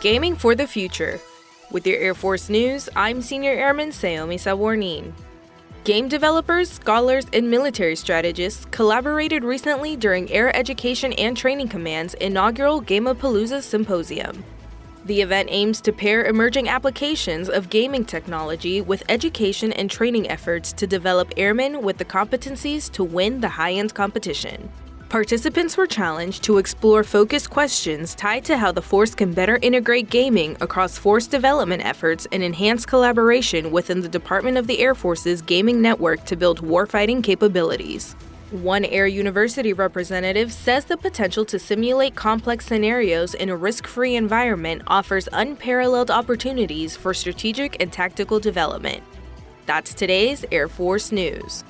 Gaming for the Future. With your Air Force news, I'm Senior Airman Saomi Sawarnin. Game developers, scholars, and military strategists collaborated recently during Air Education and Training Command's inaugural Gameapalooza Symposium. The event aims to pair emerging applications of gaming technology with education and training efforts to develop airmen with the competencies to win the high end competition. Participants were challenged to explore focused questions tied to how the Force can better integrate gaming across Force development efforts and enhance collaboration within the Department of the Air Force's gaming network to build warfighting capabilities. One Air University representative says the potential to simulate complex scenarios in a risk free environment offers unparalleled opportunities for strategic and tactical development. That's today's Air Force News.